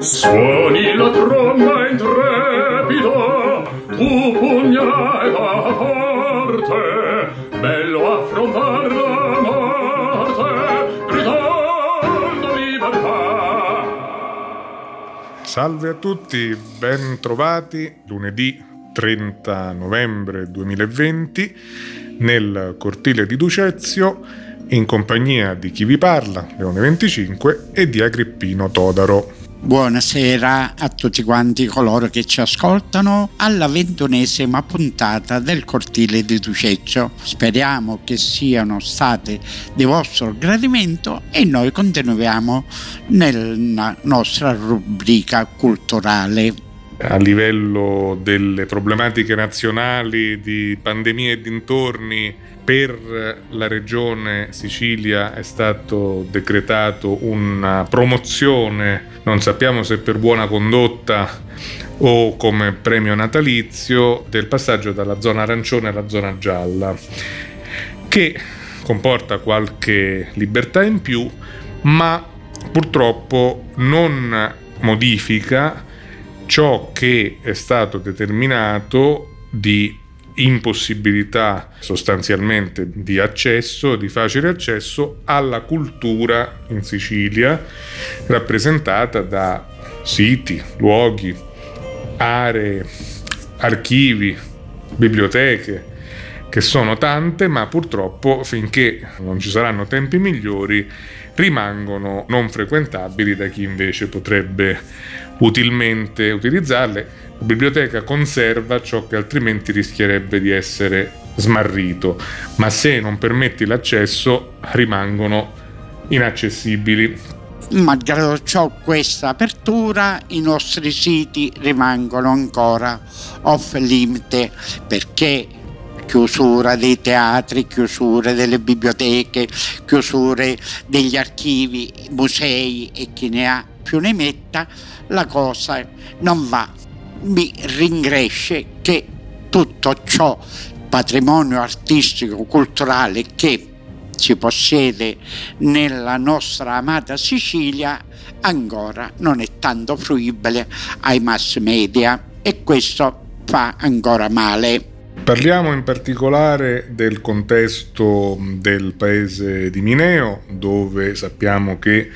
Suoni la tromba intrepida, tu pugnale da parte, bello affrontar la morte, gridando libertà. Salve a tutti, ben trovati lunedì 30 novembre 2020 nel cortile di Ducezio in compagnia di chi vi parla, Leone 25 e di Agrippino Todaro. Buonasera a tutti quanti coloro che ci ascoltano alla ventunesima puntata del cortile di Duceccio. Speriamo che siano state di vostro gradimento e noi continuiamo nella nostra rubrica culturale a livello delle problematiche nazionali di pandemia e dintorni per la regione Sicilia è stato decretato una promozione, non sappiamo se per buona condotta o come premio natalizio, del passaggio dalla zona arancione alla zona gialla, che comporta qualche libertà in più, ma purtroppo non modifica ciò che è stato determinato di impossibilità sostanzialmente di accesso, di facile accesso alla cultura in Sicilia, rappresentata da siti, luoghi, aree, archivi, biblioteche, che sono tante, ma purtroppo finché non ci saranno tempi migliori rimangono non frequentabili da chi invece potrebbe utilmente utilizzarle. La biblioteca conserva ciò che altrimenti rischierebbe di essere smarrito, ma se non permetti l'accesso rimangono inaccessibili. Malgrado ciò, questa apertura, i nostri siti rimangono ancora off limit perché chiusura dei teatri, chiusure delle biblioteche, chiusure degli archivi, musei e chi ne ha più ne metta, la cosa non va. Mi ringresce che tutto ciò patrimonio artistico, culturale che si possiede nella nostra amata Sicilia ancora non è tanto fruibile ai mass media e questo fa ancora male. Parliamo in particolare del contesto del paese di Mineo, dove sappiamo che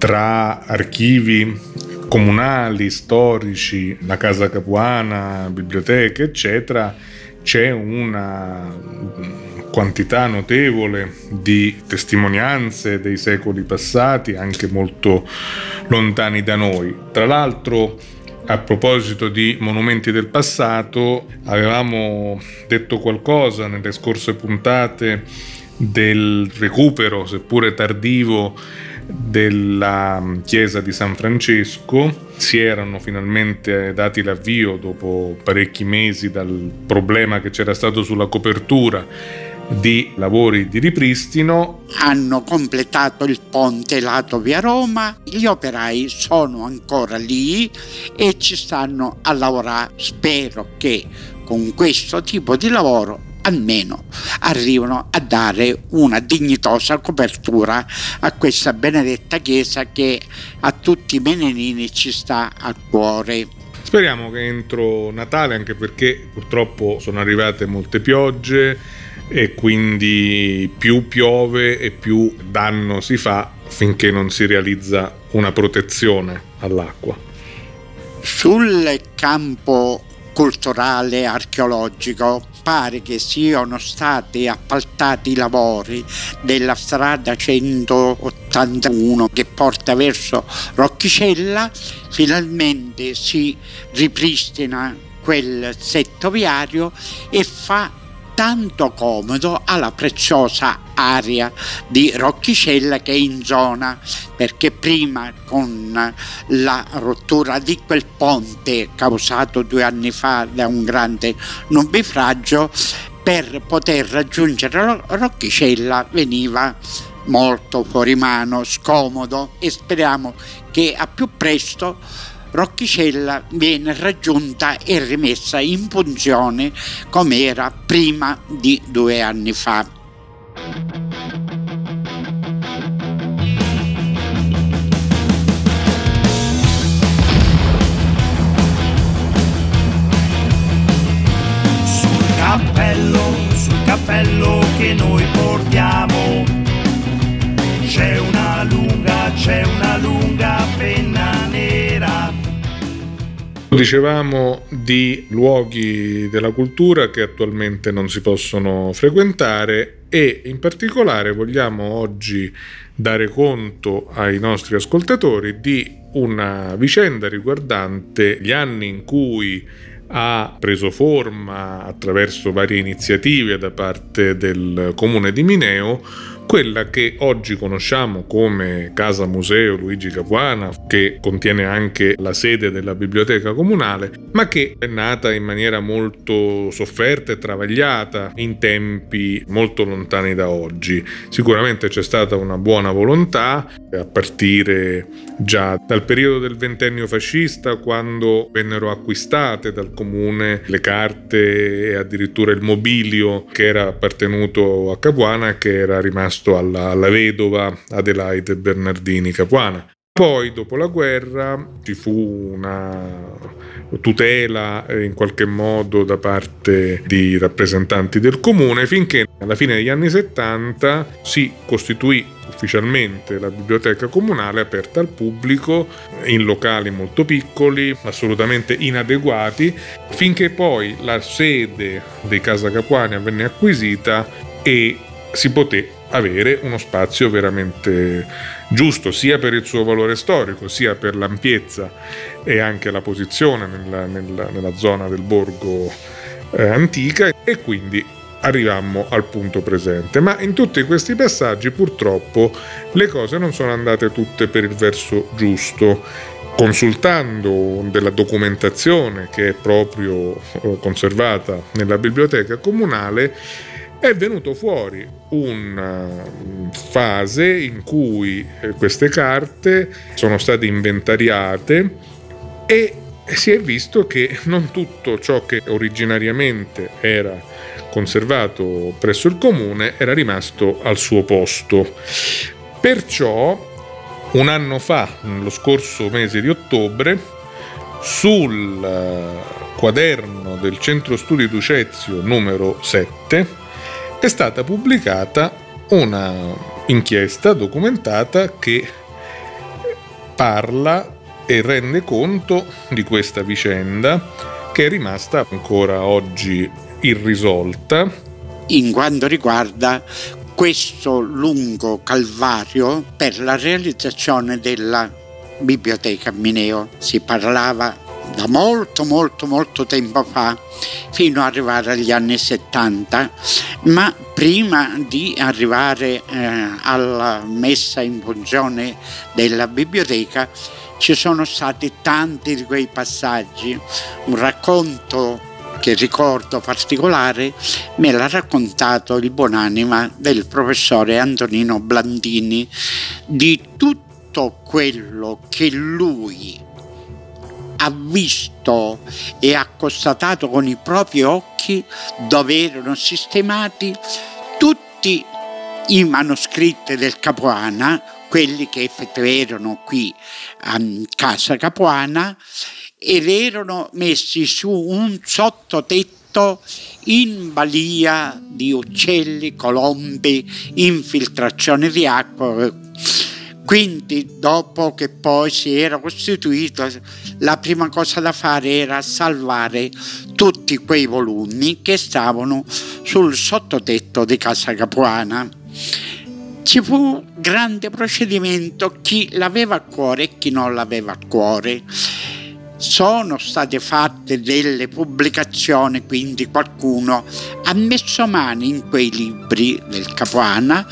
tra archivi comunali, storici, la casa capuana, biblioteche, eccetera, c'è una quantità notevole di testimonianze dei secoli passati, anche molto lontani da noi. Tra l'altro, a proposito di monumenti del passato, avevamo detto qualcosa nelle scorse puntate del recupero, seppure tardivo, della chiesa di San Francesco. Si erano finalmente dati l'avvio dopo parecchi mesi dal problema che c'era stato sulla copertura di lavori di ripristino. Hanno completato il ponte lato via Roma, gli operai sono ancora lì e ci stanno a lavorare. Spero che con questo tipo di lavoro almeno arrivano a dare una dignitosa copertura a questa benedetta chiesa che a tutti i menenini ci sta a cuore. Speriamo che entro Natale, anche perché purtroppo sono arrivate molte piogge e quindi più piove e più danno si fa finché non si realizza una protezione all'acqua. Sul campo culturale archeologico pare che siano stati appaltati i lavori della strada 181 che porta verso Roccicella finalmente si ripristina quel setto viario e fa tanto comodo alla preziosa area di Roccicella che è in zona perché prima con la rottura di quel ponte causato due anni fa da un grande nubifragio per poter raggiungere Roccicella veniva molto fuori mano, scomodo e speriamo che a più presto Roccicella viene raggiunta e rimessa in funzione come era prima di due anni fa. Dicevamo di luoghi della cultura che attualmente non si possono frequentare e in particolare vogliamo oggi dare conto ai nostri ascoltatori di una vicenda riguardante gli anni in cui ha preso forma attraverso varie iniziative da parte del comune di Mineo quella che oggi conosciamo come Casa Museo Luigi Capuana, che contiene anche la sede della biblioteca comunale, ma che è nata in maniera molto sofferta e travagliata in tempi molto lontani da oggi. Sicuramente c'è stata una buona volontà a partire già dal periodo del ventennio fascista, quando vennero acquistate dal comune le carte e addirittura il mobilio che era appartenuto a Capuana che era rimasto rimasto alla, alla vedova Adelaide Bernardini Capuana. Poi, dopo la guerra, ci fu una tutela eh, in qualche modo da parte di rappresentanti del comune, finché alla fine degli anni 70 si costituì ufficialmente la biblioteca comunale aperta al pubblico in locali molto piccoli, assolutamente inadeguati, finché poi la sede dei Casa Capuani venne acquisita e si poté avere uno spazio veramente giusto sia per il suo valore storico sia per l'ampiezza e anche la posizione nella, nella, nella zona del borgo eh, antica e quindi arrivammo al punto presente. Ma in tutti questi passaggi purtroppo le cose non sono andate tutte per il verso giusto. Consultando della documentazione che è proprio eh, conservata nella biblioteca comunale, è venuto fuori una fase in cui eh, queste carte sono state inventariate e si è visto che non tutto ciò che originariamente era conservato presso il comune era rimasto al suo posto. Perciò un anno fa, nello scorso mese di ottobre, sul eh, quaderno del Centro Studi Ducezio numero 7 è stata pubblicata una inchiesta documentata che parla e rende conto di questa vicenda che è rimasta ancora oggi irrisolta. In quanto riguarda questo lungo calvario per la realizzazione della biblioteca Mineo. Si parlava da molto molto molto tempo fa fino ad arrivare agli anni 70 ma prima di arrivare eh, alla messa in funzione della biblioteca ci sono stati tanti di quei passaggi. Un racconto che ricordo particolare me l'ha raccontato il buonanima del professore Antonino Blandini. Di tutto quello che lui ha visto e ha constatato con i propri occhi dove erano sistemati tutti i manoscritti del Capuana, quelli che effettivamente erano qui a casa Capuana, ed erano messi su un sottotetto in balia di uccelli, colombi, infiltrazione di acqua quindi dopo che poi si era costituito, la prima cosa da fare era salvare tutti quei volumi che stavano sul sottotetto di Casa Capuana. Ci fu grande procedimento chi l'aveva a cuore e chi non l'aveva a cuore sono state fatte delle pubblicazioni, quindi qualcuno ha messo mano in quei libri del Capuana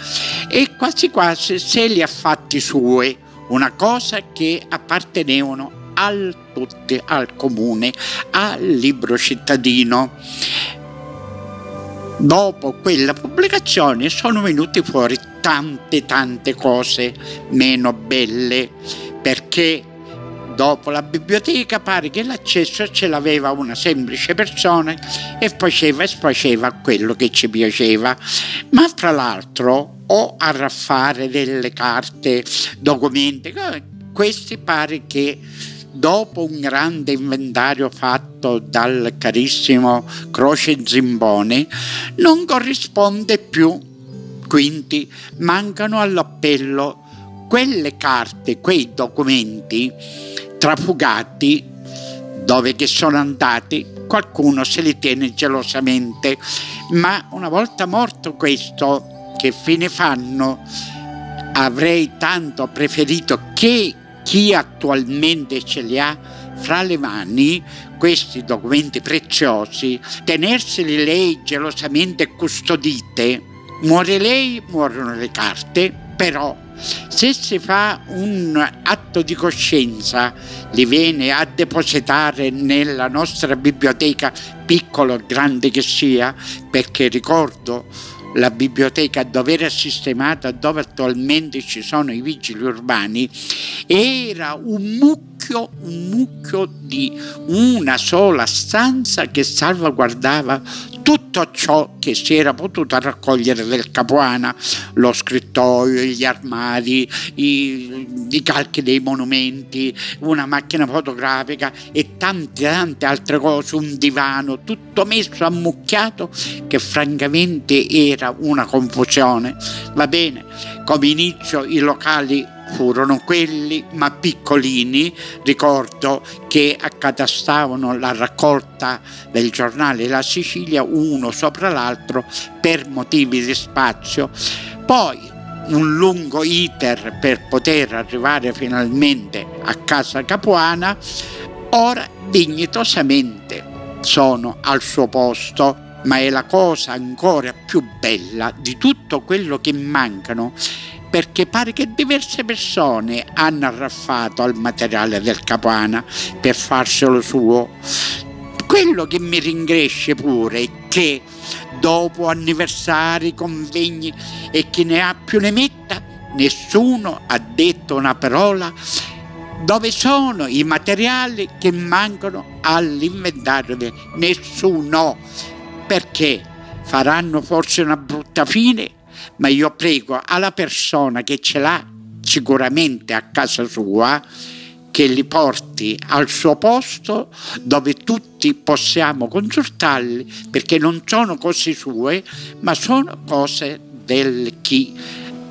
e quasi quasi se li ha fatti sue, una cosa che appartenevano al, tutti, al comune, al libro cittadino. Dopo quella pubblicazione sono venute fuori tante tante cose meno belle perché dopo la biblioteca pare che l'accesso ce l'aveva una semplice persona e faceva e sfaceva quello che ci piaceva. Ma fra l'altro o a raffare delle carte, documenti, questi pare che dopo un grande inventario fatto dal carissimo Croce Zimbone non corrisponde più, quindi mancano all'appello quelle carte, quei documenti trafugati, dove che sono andati, qualcuno se li tiene gelosamente. Ma una volta morto questo, che fine fanno? Avrei tanto preferito che chi attualmente ce li ha fra le mani questi documenti preziosi, tenerseli lei gelosamente custodite, muore lei, muoiono le carte, però se si fa un atto di coscienza, li viene a depositare nella nostra biblioteca, piccola o grande che sia, perché ricordo la biblioteca dove era sistemata, dove attualmente ci sono i vigili urbani, era un mucchio, un mucchio di una sola stanza che salvaguardava tutto ciò che si era potuto raccogliere del Capuana, lo scrittoio, gli armadi, i, i calchi dei monumenti, una macchina fotografica e tante tante altre cose, un divano, tutto messo ammucchiato che francamente era una confusione. Va bene, come inizio i locali furono quelli, ma piccolini. Ricordo che accatastavano la raccolta del giornale La Sicilia uno sopra l'altro per motivi di spazio. Poi un lungo iter per poter arrivare finalmente a casa Capuana, ora dignitosamente sono al suo posto ma è la cosa ancora più bella di tutto quello che mancano perché pare che diverse persone hanno arraffato al materiale del Capuana per farselo suo. Quello che mi ringresce pure è che dopo anniversari, convegni e chi ne ha più ne metta, nessuno ha detto una parola dove sono i materiali che mancano all'inventario. Nessuno. Perché? Faranno forse una brutta fine ma io prego alla persona che ce l'ha sicuramente a casa sua che li porti al suo posto dove tutti possiamo consultarli perché non sono cose sue ma sono cose del chi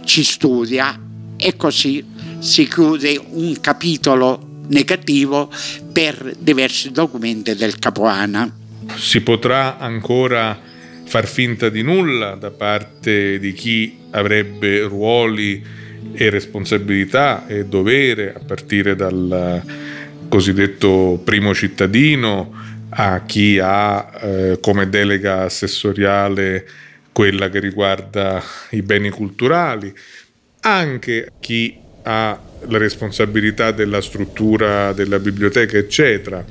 ci studia e così si chiude un capitolo negativo per diversi documenti del Capuana. Si potrà ancora far finta di nulla da parte di chi avrebbe ruoli e responsabilità e dovere a partire dal cosiddetto primo cittadino a chi ha eh, come delega assessoriale quella che riguarda i beni culturali, anche chi ha la responsabilità della struttura della biblioteca, eccetera.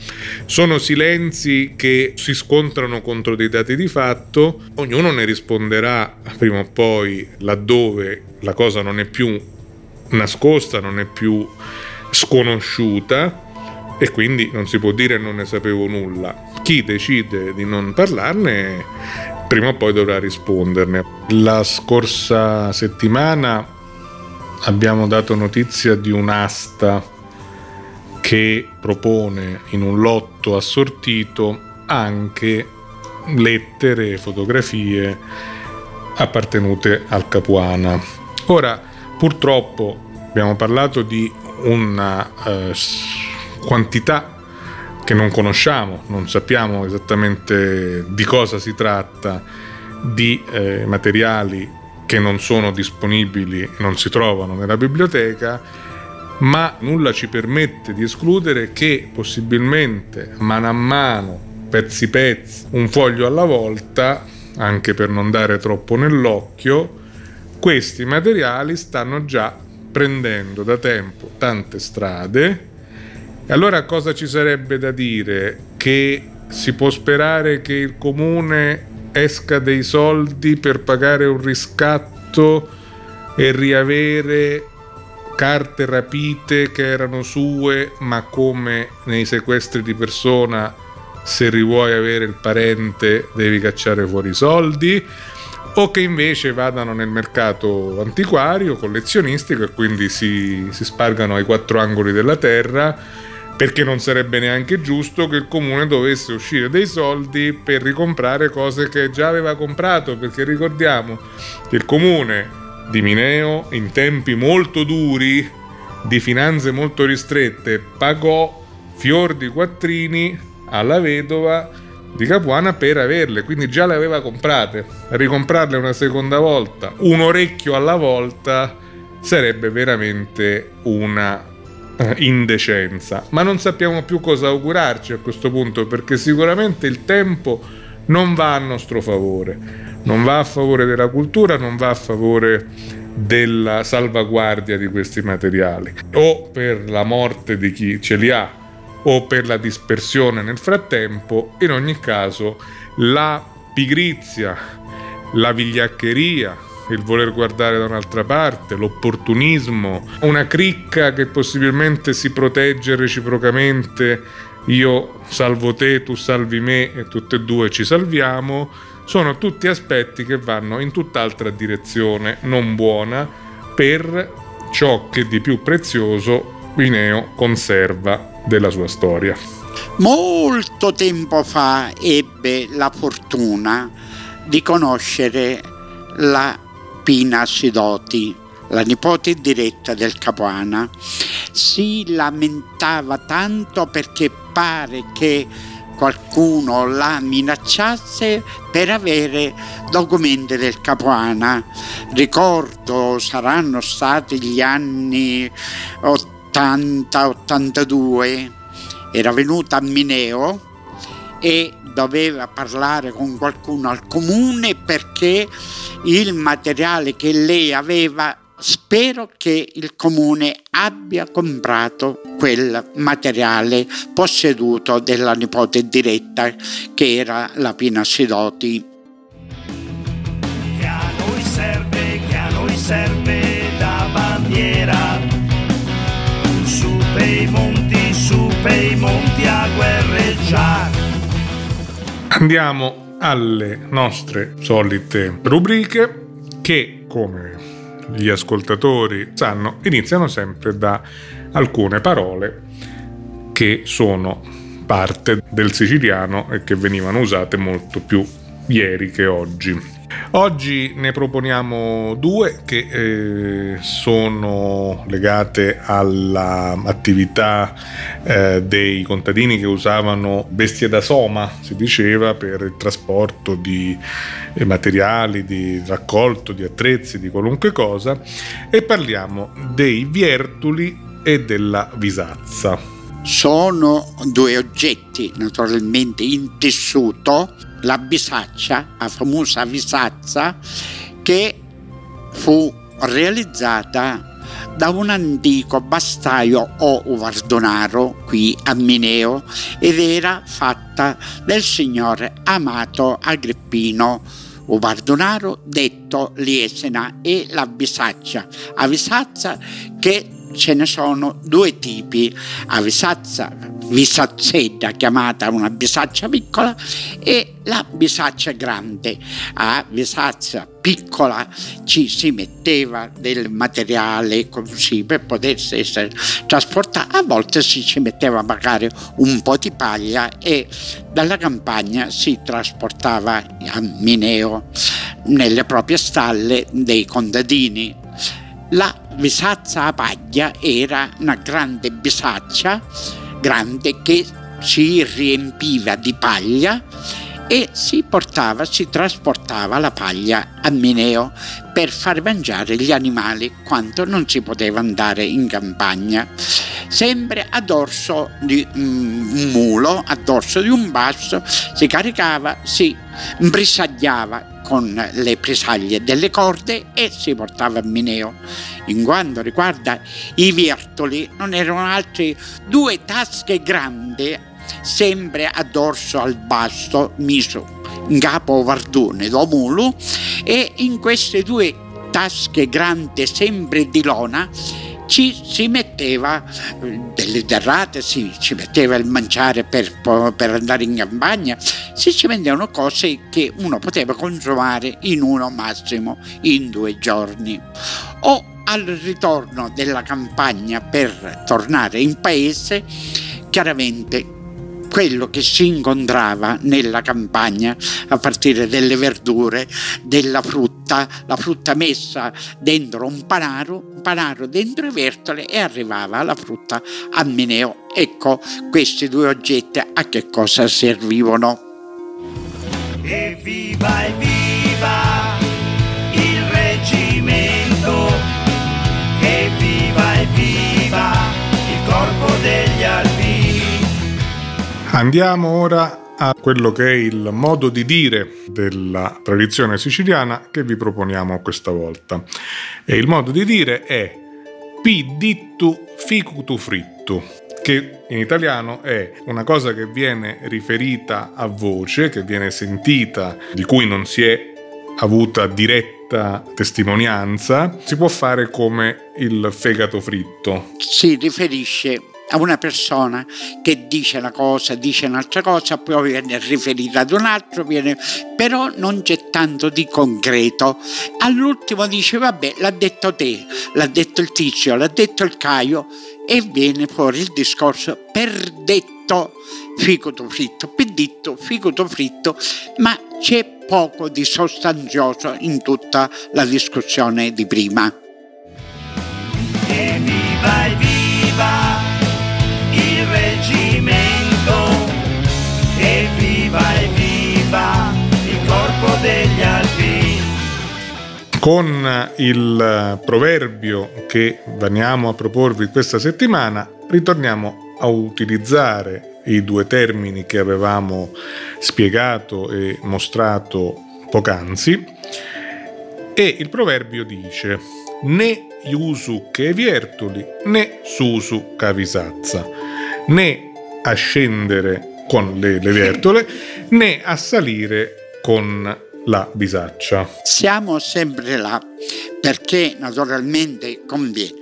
Sono silenzi che si scontrano contro dei dati di fatto, ognuno ne risponderà prima o poi laddove la cosa non è più nascosta, non è più sconosciuta e quindi non si può dire non ne sapevo nulla. Chi decide di non parlarne prima o poi dovrà risponderne. La scorsa settimana abbiamo dato notizia di un'asta che propone in un lotto assortito anche lettere e fotografie appartenute al Capuana. Ora, purtroppo abbiamo parlato di una eh, quantità che non conosciamo, non sappiamo esattamente di cosa si tratta, di eh, materiali che non sono disponibili, non si trovano nella biblioteca, ma nulla ci permette di escludere che possibilmente mano a mano, pezzi pezzi, un foglio alla volta, anche per non dare troppo nell'occhio, questi materiali stanno già prendendo da tempo tante strade. E allora cosa ci sarebbe da dire? Che si può sperare che il comune esca dei soldi per pagare un riscatto e riavere carte rapite che erano sue, ma come nei sequestri di persona, se rivuoi avere il parente devi cacciare fuori i soldi, o che invece vadano nel mercato antiquario, collezionistico e quindi si, si spargano ai quattro angoli della terra perché non sarebbe neanche giusto che il comune dovesse uscire dei soldi per ricomprare cose che già aveva comprato, perché ricordiamo che il comune di Mineo, in tempi molto duri, di finanze molto ristrette, pagò fior di quattrini alla vedova di Capuana per averle, quindi già le aveva comprate. Ricomprarle una seconda volta, un orecchio alla volta, sarebbe veramente una indecenza. Ma non sappiamo più cosa augurarci a questo punto perché sicuramente il tempo non va a nostro favore, non va a favore della cultura, non va a favore della salvaguardia di questi materiali o per la morte di chi ce li ha o per la dispersione nel frattempo, in ogni caso la pigrizia, la vigliaccheria, il voler guardare da un'altra parte, l'opportunismo, una cricca che possibilmente si protegge reciprocamente, io salvo te, tu salvi me e tutte e due ci salviamo, sono tutti aspetti che vanno in tutt'altra direzione, non buona, per ciò che di più prezioso Guineo conserva della sua storia. Molto tempo fa ebbe la fortuna di conoscere la Pina Sidoti, la nipote diretta del Capuana. Si lamentava tanto perché pare che qualcuno la minacciasse per avere documenti del Capuana. Ricordo saranno stati gli anni 80 80-82 era venuta a Mineo e doveva parlare con qualcuno al comune perché il materiale che lei aveva spero che il comune abbia comprato quel materiale posseduto della nipote diretta che era la Pina Sidoti. Che a noi serve, che a noi serve da bandiera pei monti, su pei monti a guerreggiare. Andiamo alle nostre solite rubriche che, come gli ascoltatori sanno, iniziano sempre da alcune parole che sono parte del siciliano e che venivano usate molto più ieri che oggi. Oggi ne proponiamo due che eh, sono legate all'attività eh, dei contadini che usavano bestie da soma, si diceva, per il trasporto di eh, materiali, di raccolto, di attrezzi, di qualunque cosa, e parliamo dei viertuli e della visazza. Sono due oggetti naturalmente in tessuto la bisaccia, la famosa visazza, che fu realizzata da un antico bastaio o uvardonaro qui a Mineo ed era fatta del signore Amato Agrippino Uvardonaro detto Liesena e la bisaccia, a visazza che ce ne sono due tipi, a bisaccia, bisazzetta chiamata una bisaccia piccola e la bisaccia grande. A bisaccia piccola ci si metteva del materiale così per potersi essere trasportato, a volte si ci metteva magari un po' di paglia e dalla campagna si trasportava a Mineo nelle proprie stalle dei contadini la bisaccia a paglia era una grande bisaccia, grande che si riempiva di paglia e si portava, si trasportava la paglia a Mineo per far mangiare gli animali quando non si poteva andare in campagna. Sempre a dorso di un mulo, a dorso di un basso, si caricava, si brissagliava con le presaglie delle corde e si portava a Mineo. In quanto riguarda i viertoli, non erano altri due tasche grandi, sempre a dorso al basto, miso in capo vardone d'omulo, e in queste due tasche grandi, sempre di lona, ci si metteva eh, delle derrate, si, ci metteva il mangiare per, per, andare in campagna, si ci vendevano cose che uno poteva consumare in uno massimo in due giorni. O al ritorno della campagna per tornare in paese, chiaramente quello che si incontrava nella campagna a partire dalle verdure, della frutta, la frutta messa dentro un panaro, un panaro dentro i vertole e arrivava la frutta a Mineo. Ecco, questi due oggetti a che cosa servivano? Evviva, evviva Andiamo ora a quello che è il modo di dire della tradizione siciliana che vi proponiamo questa volta. E il modo di dire è pidittu ficutu frittu, che in italiano è una cosa che viene riferita a voce, che viene sentita, di cui non si è avuta diretta testimonianza, si può fare come il fegato fritto. Si riferisce a una persona che dice una cosa, dice un'altra cosa, poi viene riferita ad un altro, viene... però non c'è tanto di concreto. All'ultimo dice, vabbè, l'ha detto te, l'ha detto il tizio, l'ha detto il Caio, e viene fuori il discorso per detto figoto fritto, per detto figoto fritto, ma c'è poco di sostanzioso in tutta la discussione di prima. Corpo degli alpini. Con il proverbio che veniamo a proporvi questa settimana, ritorniamo a utilizzare i due termini che avevamo spiegato e mostrato poc'anzi. E il proverbio dice: né iusu che viertuli, né susu cavisazza, né a scendere con le, le viertole, né a salire con la bisaccia. Siamo sempre là perché naturalmente conviene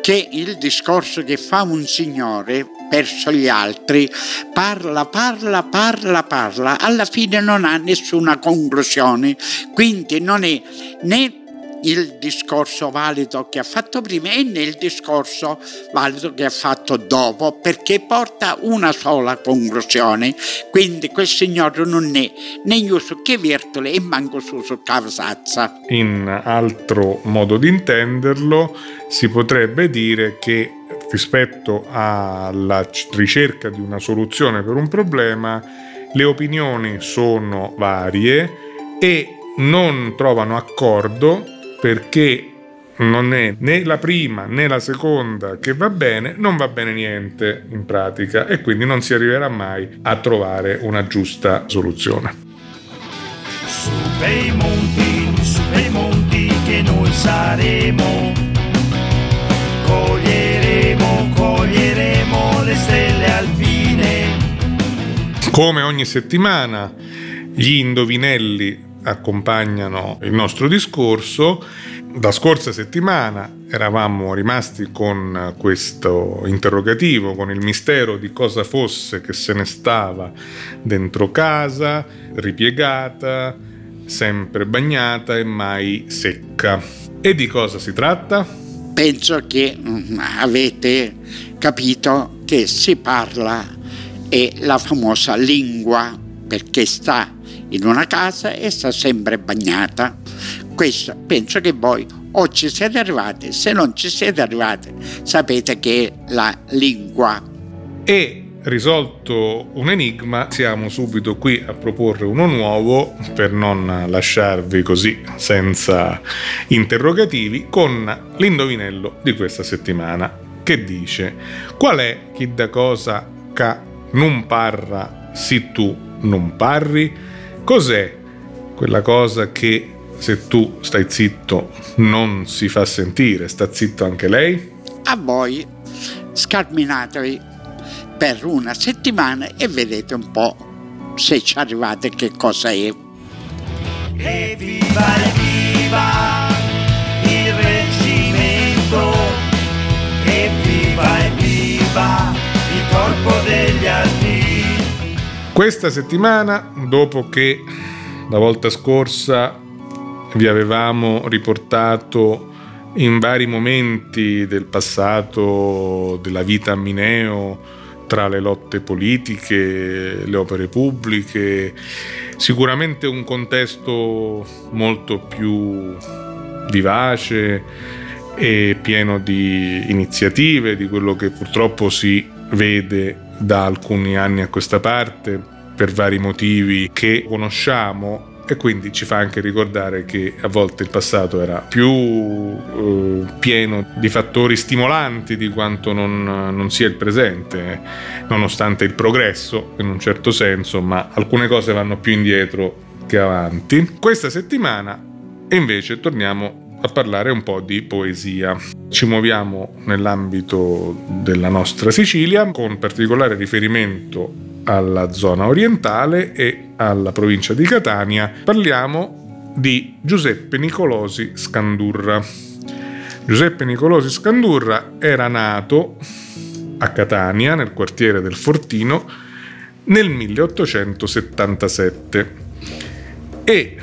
che il discorso che fa un signore verso gli altri parla, parla, parla, parla, alla fine non ha nessuna conclusione, quindi non è né il discorso valido che ha fatto prima e né il discorso valido che ha fatto dopo perché porta una sola conclusione. Quindi quel signore non è né io su che vertole e manco su su cavasazza In altro modo di intenderlo, si potrebbe dire che rispetto alla ricerca di una soluzione per un problema, le opinioni sono varie e non trovano accordo perché non è né la prima né la seconda che va bene, non va bene niente in pratica e quindi non si arriverà mai a trovare una giusta soluzione. Su bei monti, su bei monti che noi saremo, coglieremo, coglieremo le stelle alpine. Come ogni settimana, gli indovinelli accompagnano il nostro discorso. La scorsa settimana eravamo rimasti con questo interrogativo, con il mistero di cosa fosse che se ne stava dentro casa, ripiegata, sempre bagnata e mai secca. E di cosa si tratta? penso che mm, avete capito che si parla è la famosa lingua perché sta in una casa e sta sempre bagnata. Questo penso che voi o ci siete arrivati, se non ci siete arrivati sapete che è la lingua. E risolto un enigma, siamo subito qui a proporre uno nuovo per non lasciarvi così senza interrogativi con l'indovinello di questa settimana che dice qual è chi da cosa ca non parra si tu non parri? Cos'è quella cosa che se tu stai zitto non si fa sentire? Sta zitto anche lei? A voi scarminatevi per una settimana e vedete un po' se ci arrivate che cosa è. Evviva, evviva il reggimento, evviva, evviva il corpo degli alpini. Questa settimana, dopo che la volta scorsa vi avevamo riportato in vari momenti del passato della vita a Mineo tra le lotte politiche, le opere pubbliche, sicuramente un contesto molto più vivace e pieno di iniziative, di quello che purtroppo si vede da alcuni anni a questa parte per vari motivi che conosciamo e quindi ci fa anche ricordare che a volte il passato era più eh, pieno di fattori stimolanti di quanto non, non, sia il presente, nonostante il progresso in un certo senso, ma alcune cose vanno più indietro che avanti. Questa settimana invece torniamo a parlare un po' di poesia. Ci muoviamo nell'ambito della nostra Sicilia con particolare riferimento alla zona orientale e alla provincia di Catania, parliamo di Giuseppe Nicolosi Scandurra. Giuseppe Nicolosi Scandurra era nato a Catania, nel quartiere del Fortino, nel 1877 e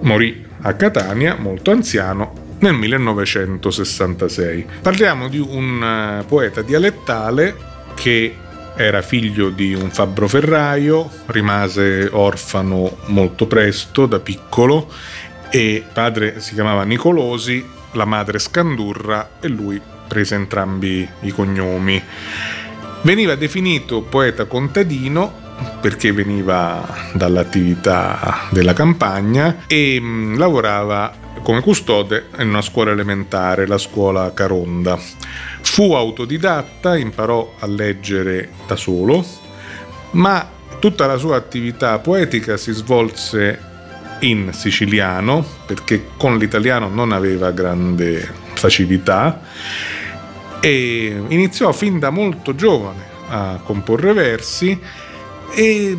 morì a Catania molto anziano nel 1966. Parliamo di un eh, poeta dialettale che era figlio di un fabbro ferraio, rimase orfano molto presto, da piccolo, e padre si chiamava Nicolosi, la madre Scandurra e lui prese entrambi i cognomi. Veniva definito poeta contadino perché veniva dall'attività della campagna e mm, lavorava come custode in una scuola elementare, la scuola Caronda. Fu autodidatta, imparò a leggere da solo, ma tutta la sua attività poetica si svolse in siciliano, perché con l'italiano non aveva grande facilità, e iniziò fin da molto giovane a comporre versi e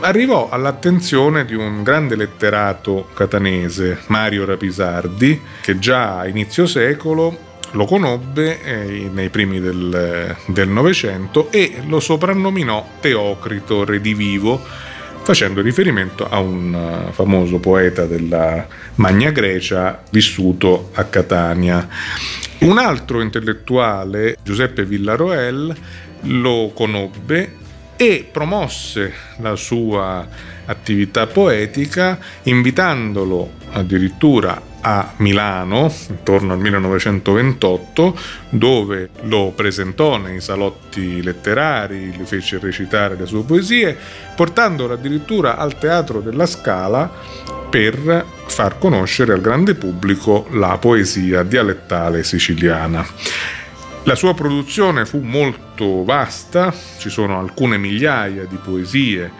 arrivò all'attenzione di un grande letterato catanese, Mario Rapisardi, che già a inizio secolo lo conobbe eh, nei primi del Novecento e lo soprannominò Teocrito Redivivo, facendo riferimento a un uh, famoso poeta della Magna Grecia vissuto a Catania. Un altro intellettuale, Giuseppe Villaroel, lo conobbe e promosse la sua attività poetica invitandolo addirittura a Milano intorno al 1928 dove lo presentò nei salotti letterari, gli fece recitare le sue poesie, portandolo addirittura al Teatro della Scala per far conoscere al grande pubblico la poesia dialettale siciliana. La sua produzione fu molto vasta, ci sono alcune migliaia di poesie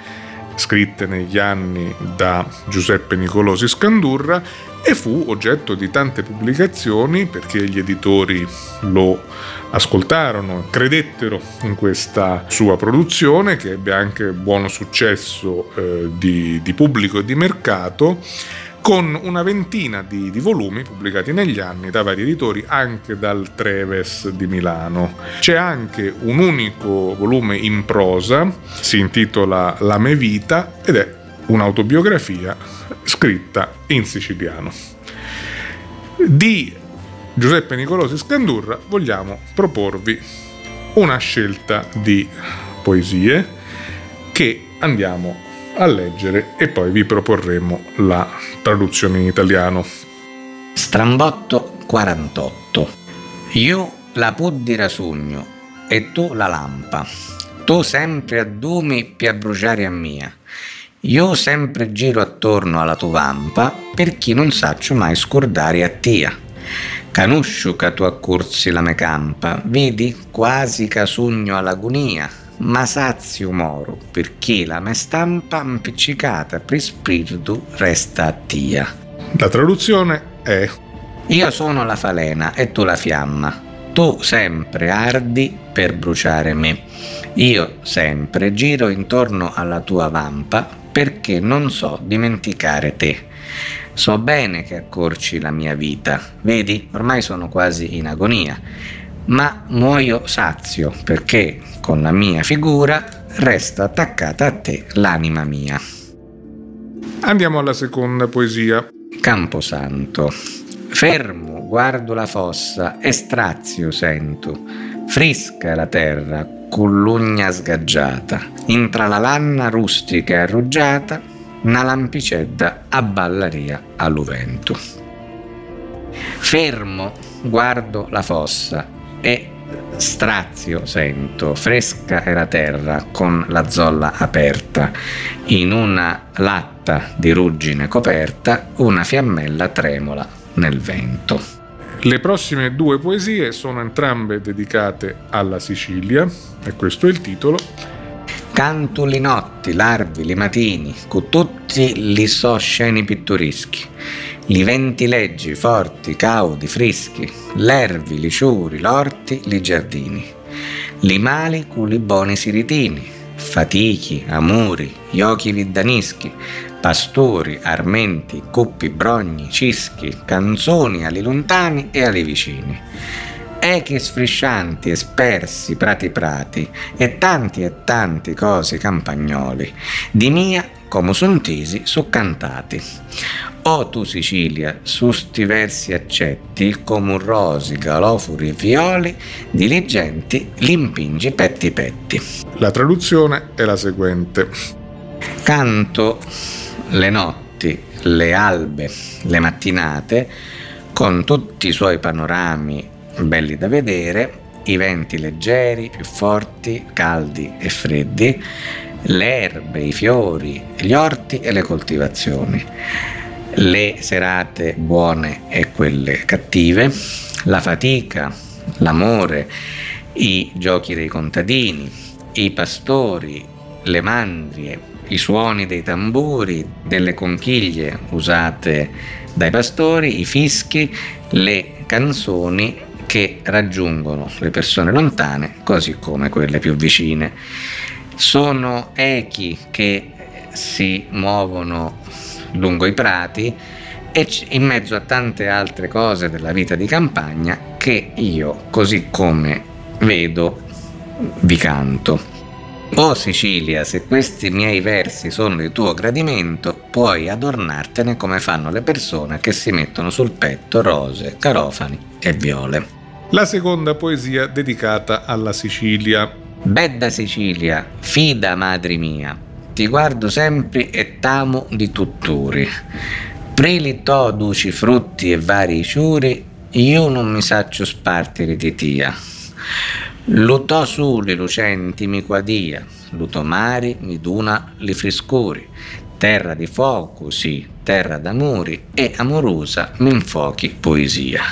scritte negli anni da Giuseppe Nicolosi Scandurra e fu oggetto di tante pubblicazioni perché gli editori lo ascoltarono, credettero in questa sua produzione che ebbe anche buono successo eh, di, di pubblico e di mercato con una ventina di, di, volumi pubblicati negli anni da vari editori, anche dal Treves di Milano. C'è anche un unico volume in prosa, si intitola La me vita ed è un'autobiografia scritta in siciliano. Di Giuseppe Nicolosi Scandurra vogliamo proporvi una scelta di poesie che andiamo a leggere e poi vi proporremo la traduzione in italiano. Strambotto 48 Io la pu di rasugno e tu la lampa. Tu sempre addumi per bruciare a mia. Io sempre giro attorno alla tua vampa per chi non saccio mai scordare a tia. Canuscio che tu accorsi la me campa, vedi quasi casugno all'agonia ma sazio moro, perché la mia stampa impiccicata per spirito resta a tia. La traduzione è Io sono la falena e tu la fiamma. Tu sempre ardi per bruciare me. Io sempre giro intorno alla tua vampa perché non so dimenticare te. So bene che accorci la mia vita, vedi, ormai sono quasi in agonia, ma muoio sazio perché con la mia figura resta attaccata a te l'anima mia. Andiamo alla seconda poesia. Camposanto. Fermo, guardo la fossa e strazio sento. Frisca la terra, con l'ugna sgaggiata, intra la lanna rustica e arruggiata, una lampicedda a ballaria all'uvento. Fermo guardo la fossa e strazio sento, fresca è la terra con la zolla aperta, in una latta di ruggine coperta una fiammella tremola nel vento. Le prossime due poesie sono entrambe dedicate alla Sicilia, e questo è il titolo. Canto li notti, larvi, li matini, con tutti li so sceni pittoreschi, li venti leggi, forti, caudi, frischi, l'ervi, li ciuri, l'orti, li giardini, li mali con li boni siritini, fatichi, amuri, giochi viddanischi, pastori, armenti, coppi, brogni, cischi, canzoni ali lontani e ali vicini. Echi sfriscianti e spersi prati prati, e tanti e tanti cosi campagnoli, di mia come son tesi so O tu Sicilia, su sti versi accetti, come un rosi, galofuri e violi, diligenti, li impingi petti petti. La traduzione è la seguente. Canto le notti, le albe, le mattinate, con tutti i suoi panorami belli da vedere, i venti leggeri, più forti, caldi e freddi, le erbe, i fiori, gli orti e le coltivazioni, le serate buone e quelle cattive, la fatica, l'amore, i giochi dei contadini, i pastori, le mandrie, i suoni dei tamburi, delle conchiglie usate dai pastori, i fischi, le canzoni che raggiungono le persone lontane, così come quelle più vicine. Sono echi che si muovono lungo i prati e in mezzo a tante altre cose della vita di campagna che io, così come vedo, vi canto. O Sicilia, se questi miei versi sono di tuo gradimento, puoi adornartene come fanno le persone che si mettono sul petto rose, carofani e viole. La seconda poesia dedicata alla Sicilia. Bedda Sicilia, fida madre mia, ti guardo sempre e t'amo di tutturi. Prili to duci frutti e vari ciuri, io non mi saccio spartire di tia. Lutò suli lucenti mi quadia, luto mari mi duna li friscuri, terra di fuoco, sì, terra d'amori, e amorosa mi infochi poesia.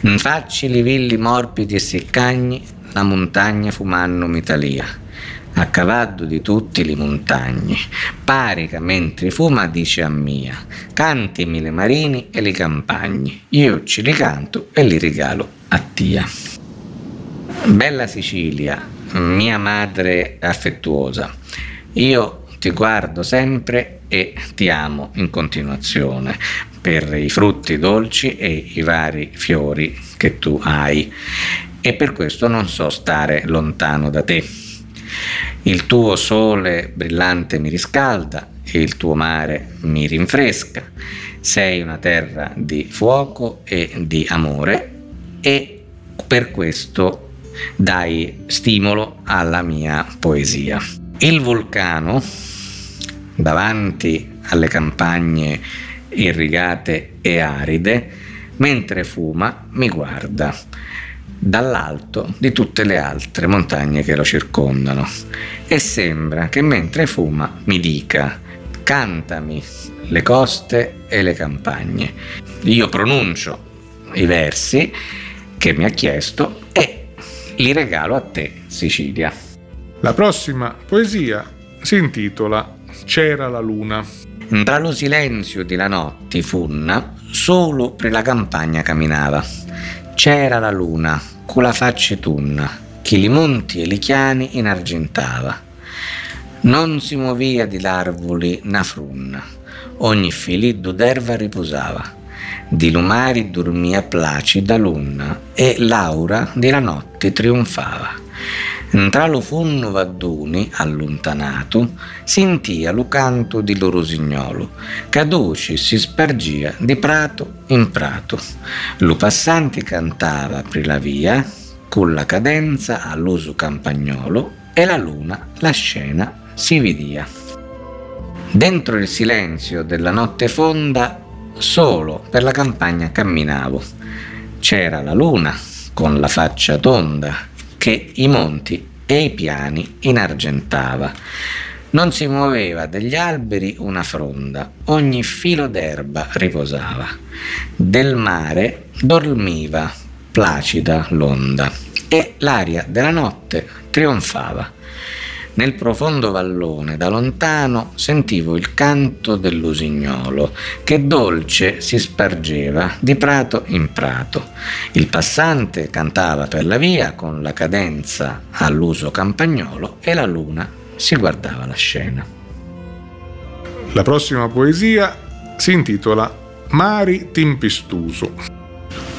Infacci li villi morbidi e seccagni, la montagna fumanno mitalia, a cavallo di tutti li montagni, parica mentre fuma dice a mia, cantimi le marini e le campagne, io ci li canto e li regalo a tia. Bella Sicilia, mia madre affettuosa, io ti guardo sempre e ti amo in continuazione per i frutti dolci e i vari fiori che tu hai e per questo non so stare lontano da te. Il tuo sole brillante mi riscalda e il tuo mare mi rinfresca. Sei una terra di fuoco e di amore e per questo dai stimolo alla mia poesia. Il vulcano, davanti alle campagne irrigate e aride, mentre fuma, mi guarda dall'alto di tutte le altre montagne che lo circondano e sembra che mentre fuma mi dica cantami le coste e le campagne. Io pronuncio i versi che mi ha chiesto e li regalo a te, Sicilia. La prossima poesia si intitola C'era la luna. Tra lo silenzio di la notte funna, solo per la campagna camminava. C'era la luna, con la faccia tunna, che li monti e li chiani inargentava. Non si muovia di l'arvoli na frunna, ogni filiddo d'erba riposava di lumari dormia placida luna e l'aura della notte trionfava. Tra lo funno vadduni, allontanato, sentia lo canto di lo rosignolo, caduce si spargia di prato in prato. Lo passante cantava per la via, con la cadenza all'uso campagnolo e la luna la scena si vidia. Dentro il silenzio della notte fonda, solo per la campagna camminavo. C'era la luna con la faccia tonda che i monti e i piani inargentava. Non si muoveva degli alberi una fronda, ogni filo d'erba riposava. Del mare dormiva placida l'onda e l'aria della notte trionfava. Nel profondo vallone da lontano sentivo il canto dell'usignolo che dolce si spargeva di prato in prato. Il passante cantava per la via con la cadenza all'uso campagnolo e la luna si guardava la scena. La prossima poesia si intitola Mari Timpistuso.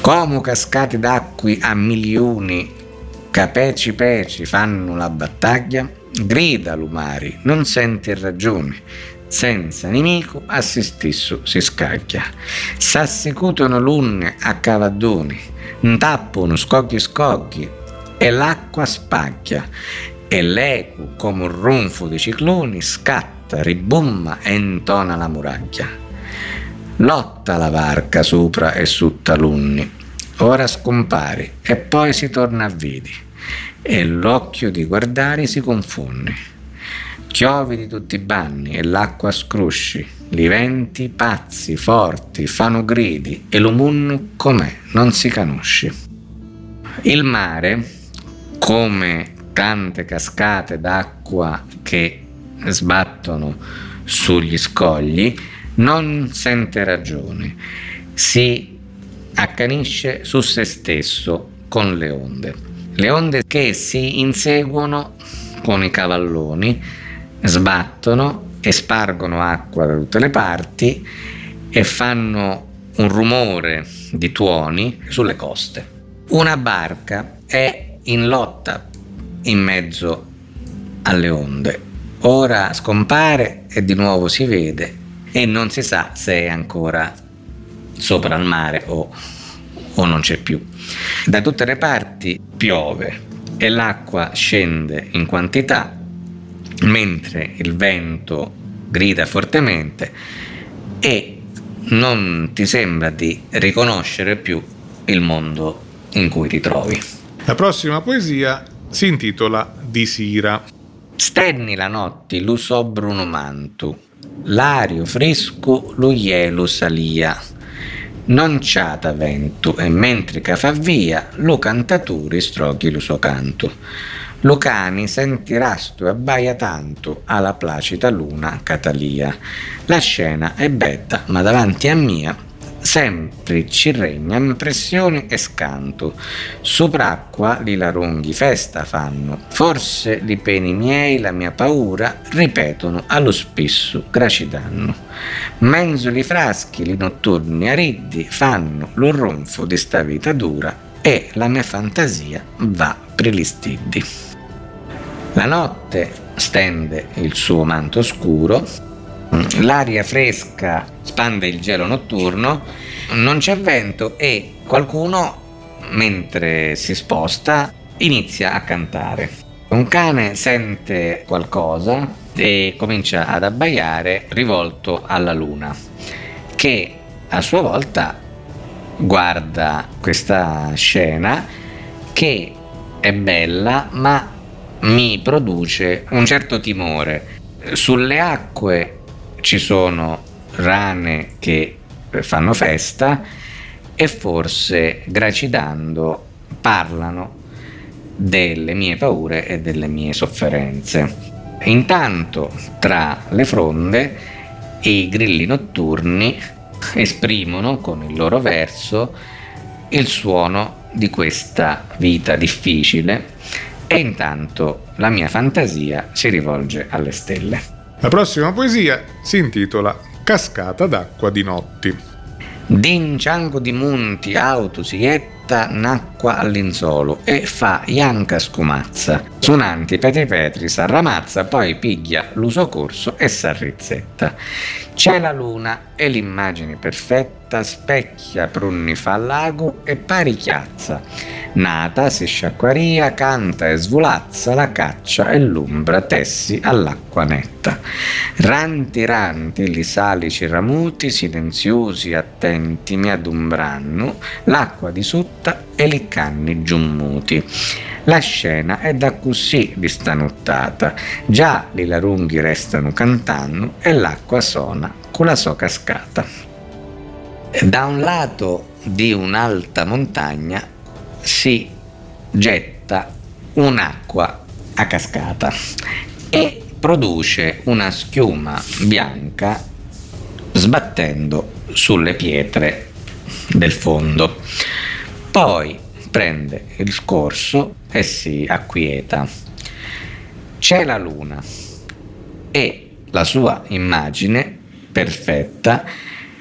Come cascate d'acqui a milioni, capeci peci fanno la battaglia, grida l'umari, non senti ragioni, senza nemico a se stesso si scaglia. S'assicutano l'unne a cavaddoni, ntappono scogli scogli e l'acqua spacchia e l'eco come un ronfo di cicloni scatta, ribumma e intona la muraglia. Lotta la varca sopra e su talunni, ora scompari e poi si torna a vedi e l'occhio di guardare si confonde. Chiovi di tutti i banni e l'acqua scrusci, li venti pazzi, forti, fanno gridi e l'umunno com'è, non si conosce. Il mare, come tante cascate d'acqua che sbattono sugli scogli, non sente ragione, si accanisce su se stesso con le onde. Le onde che si inseguono con i cavalloni, sbattono e spargono acqua da tutte le parti e fanno un rumore di tuoni sulle coste. Una barca è in lotta in mezzo alle onde. Ora scompare e di nuovo si vede e non si sa se è ancora sopra il mare o, o non c'è più. Da tutte le parti piove e l'acqua scende in quantità mentre il vento grida fortemente e non ti sembra di riconoscere più il mondo in cui ti trovi. La prossima poesia si intitola Di Sira. Stenni la notte, lu so bruno mantu, l'ario fresco, lu ielo salia, non ciata vento, e mentre che fa via, lo cantatore stroghi lo suo canto. Lo cani senti rasto e abbaia tanto alla placida luna Catalia. La scena è bella, ma davanti a mia sempre ci regna impressione e scanto. Sopracqua li larunghi festa fanno, forse li peni miei la mia paura ripetono allo spesso gracidanno. Menzoli fraschi li notturni ariddi fanno lo ronfo di sta vita dura e la mia fantasia va prelistiddi. La notte stende il suo manto scuro, l'aria fresca spande il gelo notturno, non c'è vento e qualcuno, mentre si sposta, inizia a cantare. Un cane sente qualcosa e comincia ad abbaiare rivolto alla luna, che a sua volta guarda questa scena che è bella ma mi produce un certo timore. Sulle acque ci sono rane che fanno festa e forse gracidando parlano delle mie paure e delle mie sofferenze. Intanto tra le fronde i grilli notturni esprimono con il loro verso il suono di questa vita difficile e intanto la mia fantasia si rivolge alle stelle. La prossima poesia si intitola Cascata d'acqua di notti. Din di monti auto siette getta n'acqua all'insolo e fa ianca scumazza. Sunanti Petri Petri s'arramazza, poi piglia l'uso corso e s'arrizzetta. C'è la luna e l'immagine perfetta specchia prunni fa lago e pari chiazza. Nata si sciacquaria, canta e svolazza la caccia e l'umbra tessi all'acqua netta. Ranti ranti li salici ramuti, silenziosi attenti mi adumbranno, l'acqua di sutta e li canni giummuti. La scena è da così distanottata, già li larunghi restano cantando e l'acqua suona con la sua cascata. Da un lato di un'alta montagna si getta un'acqua a cascata e produce una schiuma bianca sbattendo sulle pietre del fondo. Poi prende il corso e si acquieta. C'è la luna e la sua immagine perfetta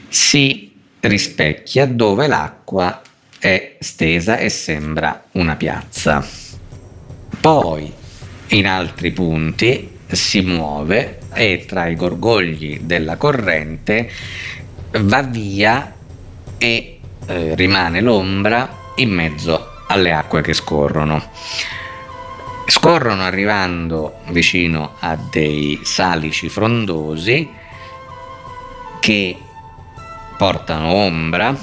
si rispecchia dove l'acqua è stesa e sembra una piazza. Poi in altri punti si muove e tra i gorgogli della corrente va via e eh, rimane l'ombra in mezzo alle acque che scorrono. Scorrono arrivando vicino a dei salici frondosi che portano ombra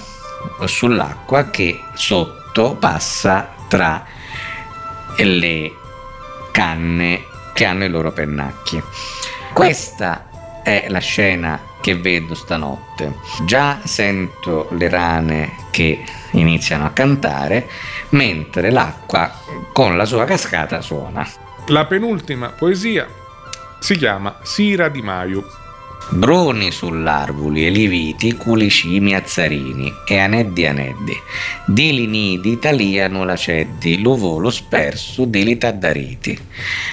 sull'acqua che sotto passa tra le canne che hanno i loro pennacchi. Questa è la scena che vedo stanotte. Già sento le rane che iniziano a cantare mentre l'acqua con la sua cascata suona. La penultima poesia si chiama Sira di Maiu Bruni sull'arvuli e liviti, culicimi azzarini e aneddi aneddi. Dili nidi taliano la ceddi, lo volo sperso dili taddariti.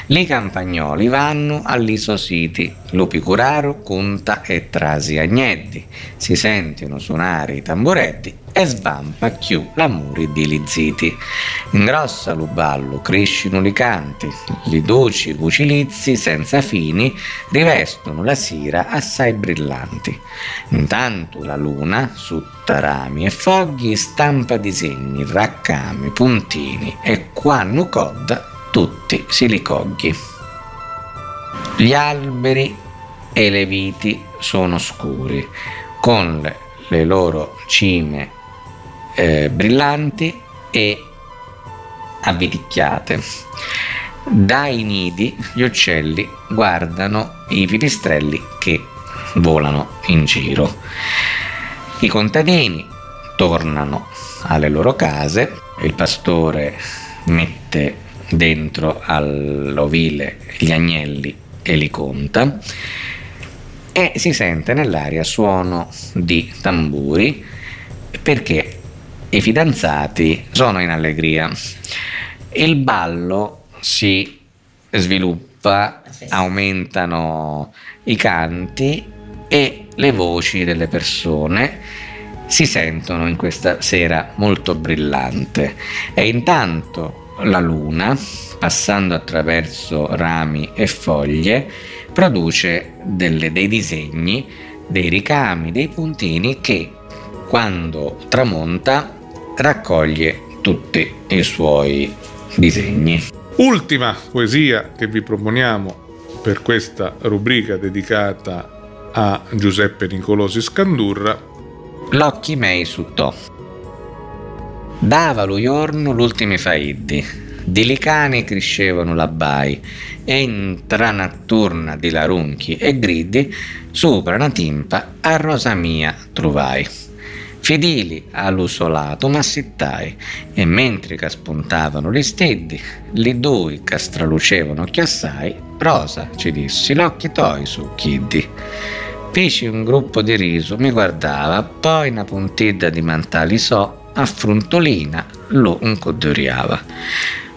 Li campagnoli vanno all'iso siti, lo picuraro conta e trasi agneddi. Si sentono suonare i tamburetti e svampa chiù la muri di lizziti. Ingrossa lo ballo, crescino li canti, li dolci cucilizzi senza fini rivestono la sira assai brillanti. Intanto la luna, su rami e fogli, stampa disegni, raccami, puntini e quando codda tutti si li. Gli alberi e le viti sono scuri, con le loro cime eh, brillanti e avviticchiate. Dai nidi gli uccelli guardano i pipistrelli che volano in giro. I contadini tornano alle loro case, il pastore mette dentro all'ovile gli agnelli e li conta e si sente nell'aria suono di tamburi perché i fidanzati sono in allegria. Il ballo si sviluppa, aumentano i canti e le voci delle persone si sentono in questa sera molto brillante e intanto la luna, passando attraverso rami e foglie, produce delle, dei disegni, dei ricami, dei puntini che quando tramonta raccoglie tutti i suoi disegni. Ultima poesia che vi proponiamo per questa rubrica dedicata a Giuseppe Nicolosi Scandurra. L'occhi mei su to. Dava lo giorno l'ultimi faiddi, di licani crescevano labbai, e in tranatturna di larunchi e gridi, sopra una timpa a rosa mia trovai fedeli all'usolato massittai, e mentre che spuntavano gli steddi, le due che stralucevano chiassai, Rosa ci dissi l'occhi toi su chiddi. Feci un gruppo di riso, mi guardava, poi una puntetta di mantali so, a frontolina lo incodoriava.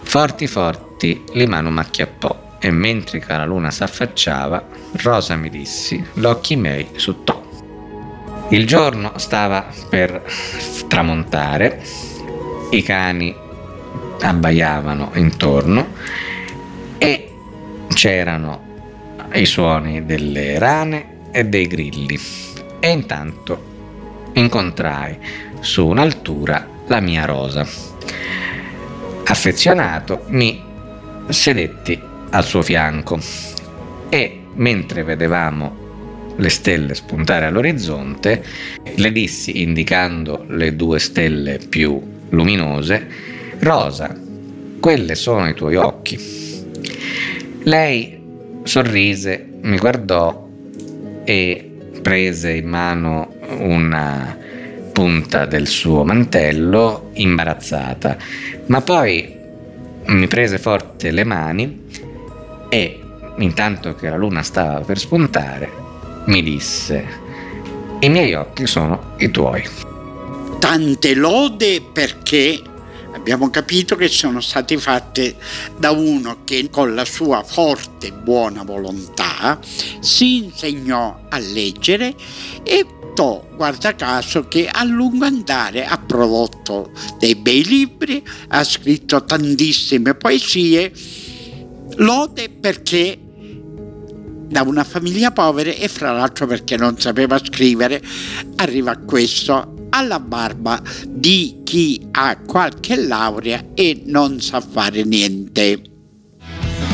Forti forti li mano macchiappò, e mentre che la luna s'affacciava, Rosa mi dissi, l'occhi miei su to. Il giorno stava per tramontare i cani abbaiavano intorno e c'erano i suoni delle rane e dei grilli. E intanto incontrai su un'altura la mia rosa. Affezionato mi sedetti al suo fianco e mentre vedevamo le stelle spuntare all'orizzonte, le dissi indicando le due stelle più luminose, Rosa, quelle sono i tuoi occhi. Lei sorrise, mi guardò e prese in mano una punta del suo mantello imbarazzata, ma poi mi prese forte le mani e intanto che la luna stava per spuntare mi disse i miei occhi sono i tuoi. Tante lode perché abbiamo capito che sono state fatte da uno che con la sua forte buona volontà si insegnò a leggere e guarda caso che a lungo andare ha prodotto dei bei libri, ha scritto tantissime poesie, lode perché da una famiglia povera e fra l'altro perché non sapeva scrivere, arriva a questo alla barba di chi ha qualche laurea e non sa fare niente.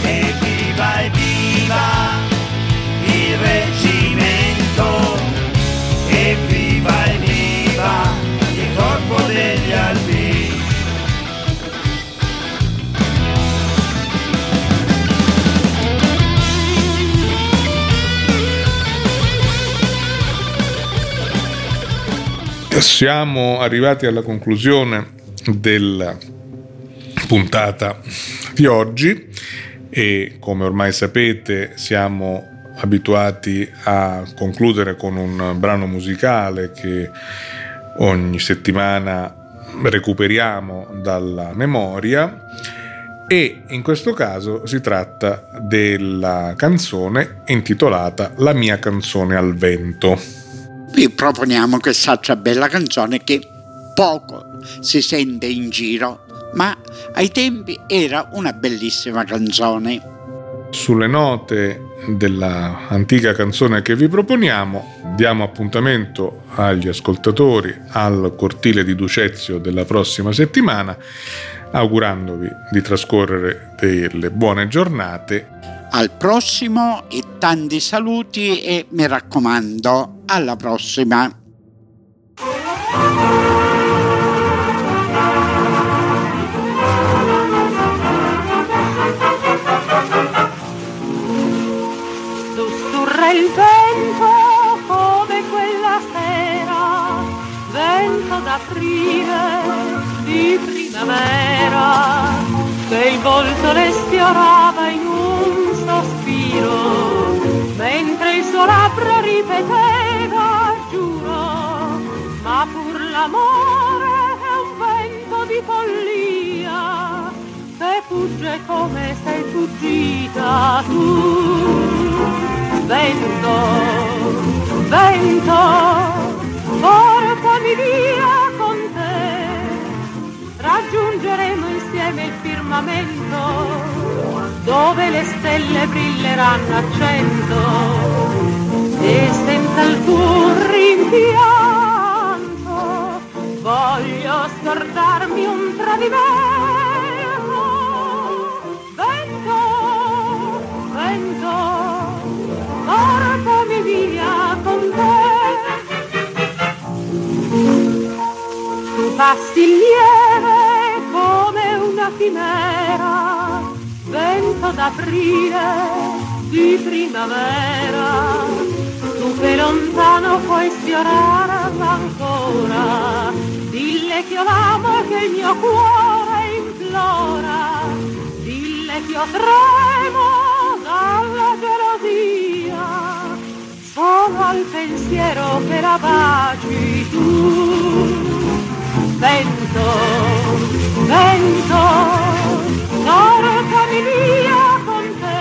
Evviva, evviva il reggimento, Siamo arrivati alla conclusione della puntata di oggi e come ormai sapete siamo abituati a concludere con un brano musicale che ogni settimana recuperiamo dalla memoria e in questo caso si tratta della canzone intitolata La mia canzone al vento. Vi proponiamo quest'altra bella canzone che poco si sente in giro, ma ai tempi era una bellissima canzone. Sulle note della antica canzone che vi proponiamo, diamo appuntamento agli ascoltatori al cortile di Ducezio della prossima settimana, augurandovi di trascorrere delle buone giornate. Al prossimo e tanti saluti e mi raccomando, alla prossima. Sussurra il vento come quella sera, vento d'aprile di primavera, che il volto le sfiorava in un suo labbro ripeteva, giuro, ma pur l'amore è un vento di follia, che fugge come sei fuggita tu. Vento, vento, portami via con te, raggiungeremo insieme il firmamento, dove le stelle brilleranno a cento, e senza alcun rimpianto, voglio scordarmi un tradimento. Vento, vento, portami via con te. Tu passi lieve come una chimera, vento d'aprile di primavera. Tu che lontano puoi sfiorarla ancora, dille che io l'amo che il mio cuore implora, dille che io tremo dalla gelosia, solo al pensiero che la baci tu. Vento, vento, portami via con te,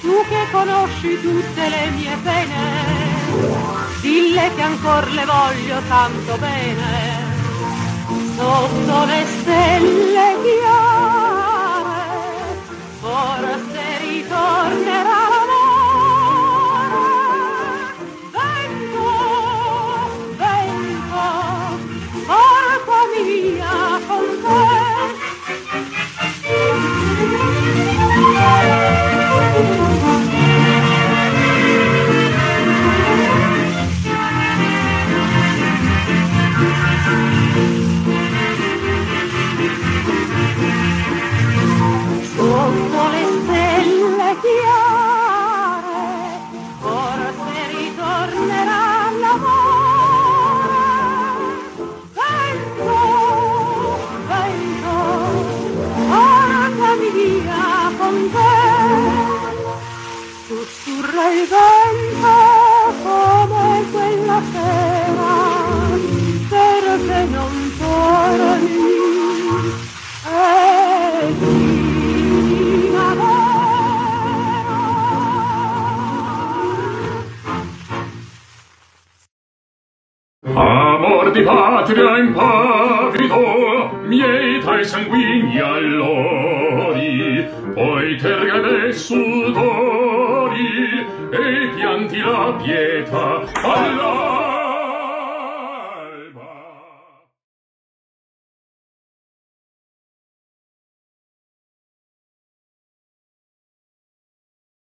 tu che conosci tutte le mie pene, dille che ancor le voglio tanto bene, sotto le stelle